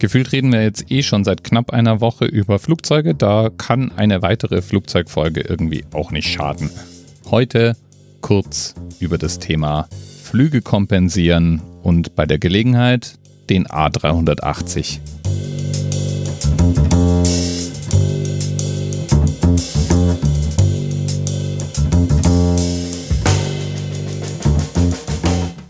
Gefühlt reden wir jetzt eh schon seit knapp einer Woche über Flugzeuge, da kann eine weitere Flugzeugfolge irgendwie auch nicht schaden. Heute kurz über das Thema Flüge kompensieren und bei der Gelegenheit den A380.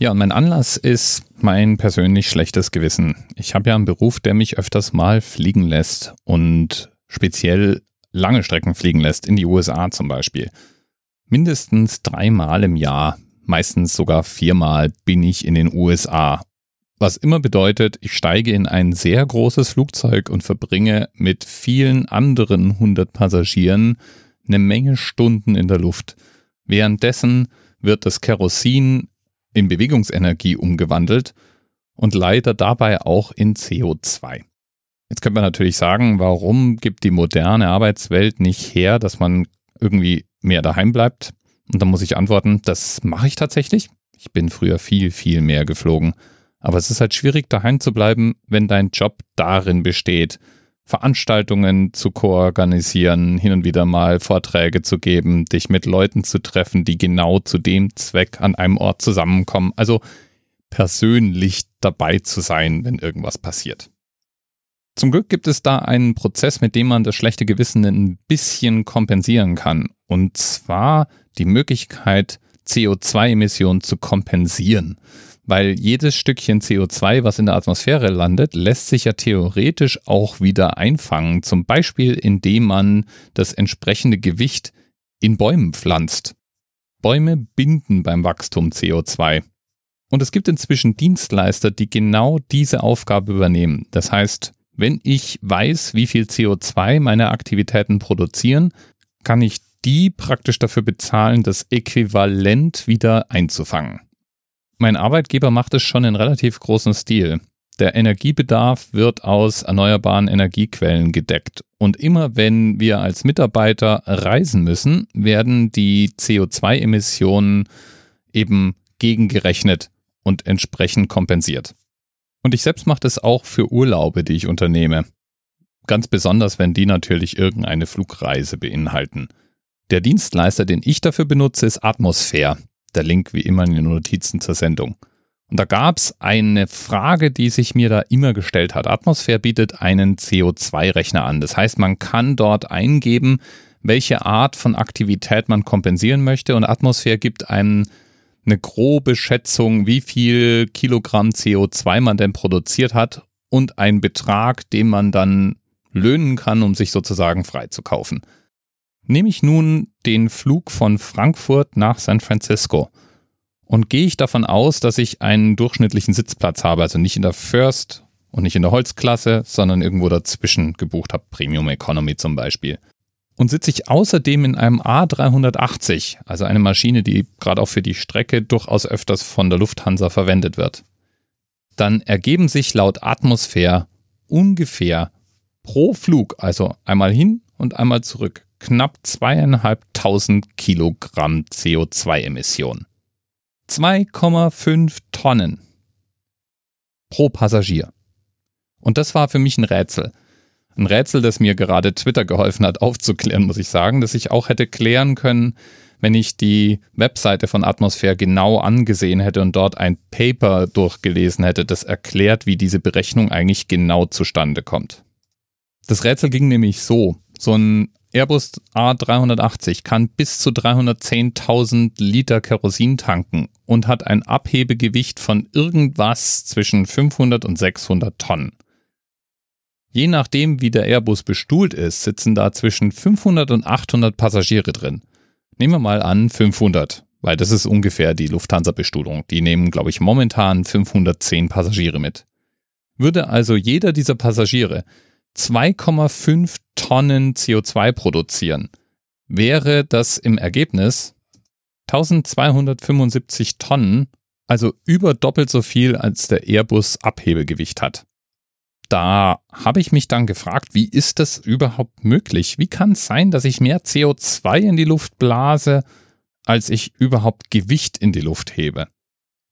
Ja, und mein Anlass ist mein persönlich schlechtes Gewissen. Ich habe ja einen Beruf, der mich öfters mal fliegen lässt und speziell lange Strecken fliegen lässt, in die USA zum Beispiel. Mindestens dreimal im Jahr, meistens sogar viermal bin ich in den USA. Was immer bedeutet, ich steige in ein sehr großes Flugzeug und verbringe mit vielen anderen hundert Passagieren eine Menge Stunden in der Luft. Währenddessen wird das Kerosin in Bewegungsenergie umgewandelt und leider dabei auch in CO2. Jetzt könnte man natürlich sagen, warum gibt die moderne Arbeitswelt nicht her, dass man irgendwie mehr daheim bleibt? Und dann muss ich antworten, das mache ich tatsächlich. Ich bin früher viel, viel mehr geflogen. Aber es ist halt schwierig, daheim zu bleiben, wenn dein Job darin besteht, Veranstaltungen zu koorganisieren, hin und wieder mal Vorträge zu geben, dich mit Leuten zu treffen, die genau zu dem Zweck an einem Ort zusammenkommen. Also persönlich dabei zu sein, wenn irgendwas passiert. Zum Glück gibt es da einen Prozess, mit dem man das schlechte Gewissen ein bisschen kompensieren kann. Und zwar die Möglichkeit, CO2-Emissionen zu kompensieren weil jedes Stückchen CO2, was in der Atmosphäre landet, lässt sich ja theoretisch auch wieder einfangen, zum Beispiel indem man das entsprechende Gewicht in Bäumen pflanzt. Bäume binden beim Wachstum CO2. Und es gibt inzwischen Dienstleister, die genau diese Aufgabe übernehmen. Das heißt, wenn ich weiß, wie viel CO2 meine Aktivitäten produzieren, kann ich die praktisch dafür bezahlen, das Äquivalent wieder einzufangen. Mein Arbeitgeber macht es schon in relativ großem Stil. Der Energiebedarf wird aus erneuerbaren Energiequellen gedeckt. Und immer wenn wir als Mitarbeiter reisen müssen, werden die CO2-Emissionen eben gegengerechnet und entsprechend kompensiert. Und ich selbst mache das auch für Urlaube, die ich unternehme. Ganz besonders, wenn die natürlich irgendeine Flugreise beinhalten. Der Dienstleister, den ich dafür benutze, ist Atmosphäre. Der Link wie immer in den Notizen zur Sendung. Und da gab es eine Frage, die sich mir da immer gestellt hat. Atmosphäre bietet einen CO2-Rechner an. Das heißt, man kann dort eingeben, welche Art von Aktivität man kompensieren möchte. Und Atmosphäre gibt einem eine grobe Schätzung, wie viel Kilogramm CO2 man denn produziert hat und einen Betrag, den man dann löhnen kann, um sich sozusagen freizukaufen. Nehme ich nun den Flug von Frankfurt nach San Francisco und gehe ich davon aus, dass ich einen durchschnittlichen Sitzplatz habe, also nicht in der First und nicht in der Holzklasse, sondern irgendwo dazwischen gebucht habe, Premium Economy zum Beispiel. Und sitze ich außerdem in einem A380, also eine Maschine, die gerade auch für die Strecke durchaus öfters von der Lufthansa verwendet wird, dann ergeben sich laut Atmosphäre ungefähr pro Flug, also einmal hin und einmal zurück, knapp zweieinhalbtausend Kilogramm CO2-Emissionen. 2,5 Tonnen pro Passagier. Und das war für mich ein Rätsel. Ein Rätsel, das mir gerade Twitter geholfen hat aufzuklären, muss ich sagen, dass ich auch hätte klären können, wenn ich die Webseite von Atmosphäre genau angesehen hätte und dort ein Paper durchgelesen hätte, das erklärt, wie diese Berechnung eigentlich genau zustande kommt. Das Rätsel ging nämlich so. So ein Airbus A380 kann bis zu 310.000 Liter Kerosin tanken und hat ein Abhebegewicht von irgendwas zwischen 500 und 600 Tonnen. Je nachdem, wie der Airbus bestuhlt ist, sitzen da zwischen 500 und 800 Passagiere drin. Nehmen wir mal an 500, weil das ist ungefähr die Lufthansa-Bestuhlung. Die nehmen, glaube ich, momentan 510 Passagiere mit. Würde also jeder dieser Passagiere 2,5 Tonnen CO2 produzieren, wäre das im Ergebnis 1275 Tonnen, also über doppelt so viel, als der Airbus Abhebegewicht hat. Da habe ich mich dann gefragt, wie ist das überhaupt möglich? Wie kann es sein, dass ich mehr CO2 in die Luft blase, als ich überhaupt Gewicht in die Luft hebe?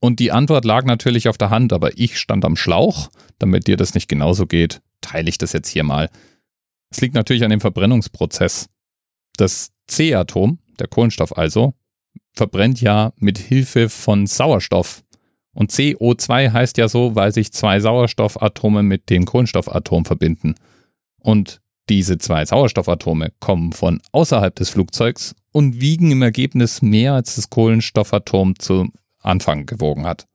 Und die Antwort lag natürlich auf der Hand, aber ich stand am Schlauch. Damit dir das nicht genauso geht, teile ich das jetzt hier mal. Es liegt natürlich an dem Verbrennungsprozess. Das C-Atom, der Kohlenstoff also, verbrennt ja mit Hilfe von Sauerstoff. Und CO2 heißt ja so, weil sich zwei Sauerstoffatome mit dem Kohlenstoffatom verbinden. Und diese zwei Sauerstoffatome kommen von außerhalb des Flugzeugs und wiegen im Ergebnis mehr als das Kohlenstoffatom zu Anfang gewogen hat.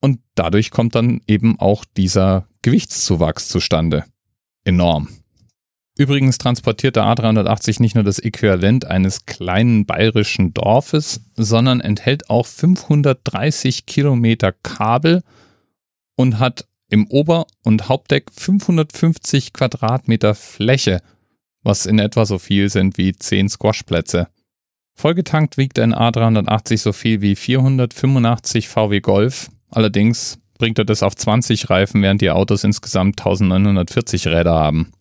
Und dadurch kommt dann eben auch dieser Gewichtszuwachs zustande. Enorm. Übrigens transportiert der A380 nicht nur das Äquivalent eines kleinen bayerischen Dorfes, sondern enthält auch 530 Kilometer Kabel und hat im Ober- und Hauptdeck 550 Quadratmeter Fläche, was in etwa so viel sind wie 10 Squashplätze. Vollgetankt wiegt ein A380 so viel wie 485 VW Golf, allerdings bringt er das auf 20 Reifen, während die Autos insgesamt 1940 Räder haben.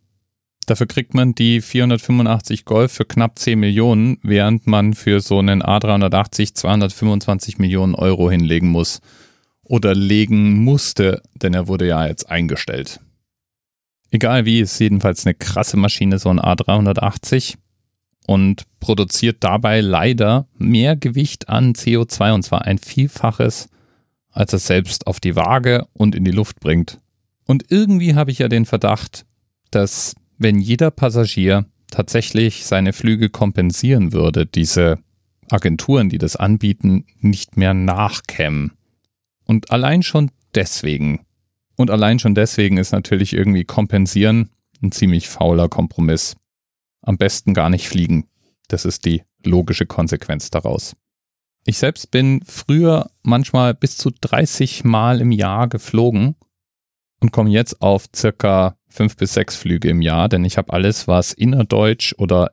Dafür kriegt man die 485 Golf für knapp 10 Millionen, während man für so einen A380 225 Millionen Euro hinlegen muss. Oder legen musste, denn er wurde ja jetzt eingestellt. Egal wie, ist jedenfalls eine krasse Maschine, so ein A380 und produziert dabei leider mehr Gewicht an CO2 und zwar ein Vielfaches, als es selbst auf die Waage und in die Luft bringt. Und irgendwie habe ich ja den Verdacht, dass wenn jeder Passagier tatsächlich seine Flüge kompensieren würde, diese Agenturen, die das anbieten, nicht mehr nachkämen. Und allein schon deswegen, und allein schon deswegen ist natürlich irgendwie kompensieren ein ziemlich fauler Kompromiss am besten gar nicht fliegen. Das ist die logische Konsequenz daraus. Ich selbst bin früher manchmal bis zu 30 Mal im Jahr geflogen und komme jetzt auf circa fünf bis sechs Flüge im Jahr, denn ich habe alles, was innerdeutsch oder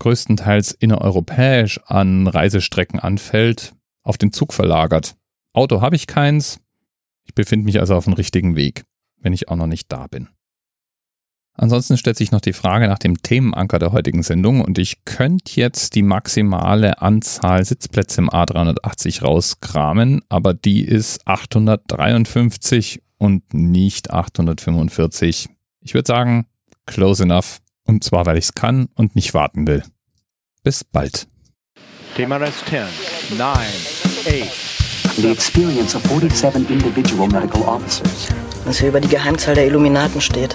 größtenteils innereuropäisch an Reisestrecken anfällt, auf den Zug verlagert. Auto habe ich keins. Ich befinde mich also auf dem richtigen Weg, wenn ich auch noch nicht da bin. Ansonsten stellt sich noch die Frage nach dem Themenanker der heutigen Sendung und ich könnte jetzt die maximale Anzahl Sitzplätze im A380 rauskramen, aber die ist 853 und nicht 845. Ich würde sagen, close enough. Und zwar, weil ich es kann und nicht warten will. Bis bald. TMRS 10, 9, 8. The experience of 47 individual medical officers. Was hier über die Geheimzahl der Illuminaten steht.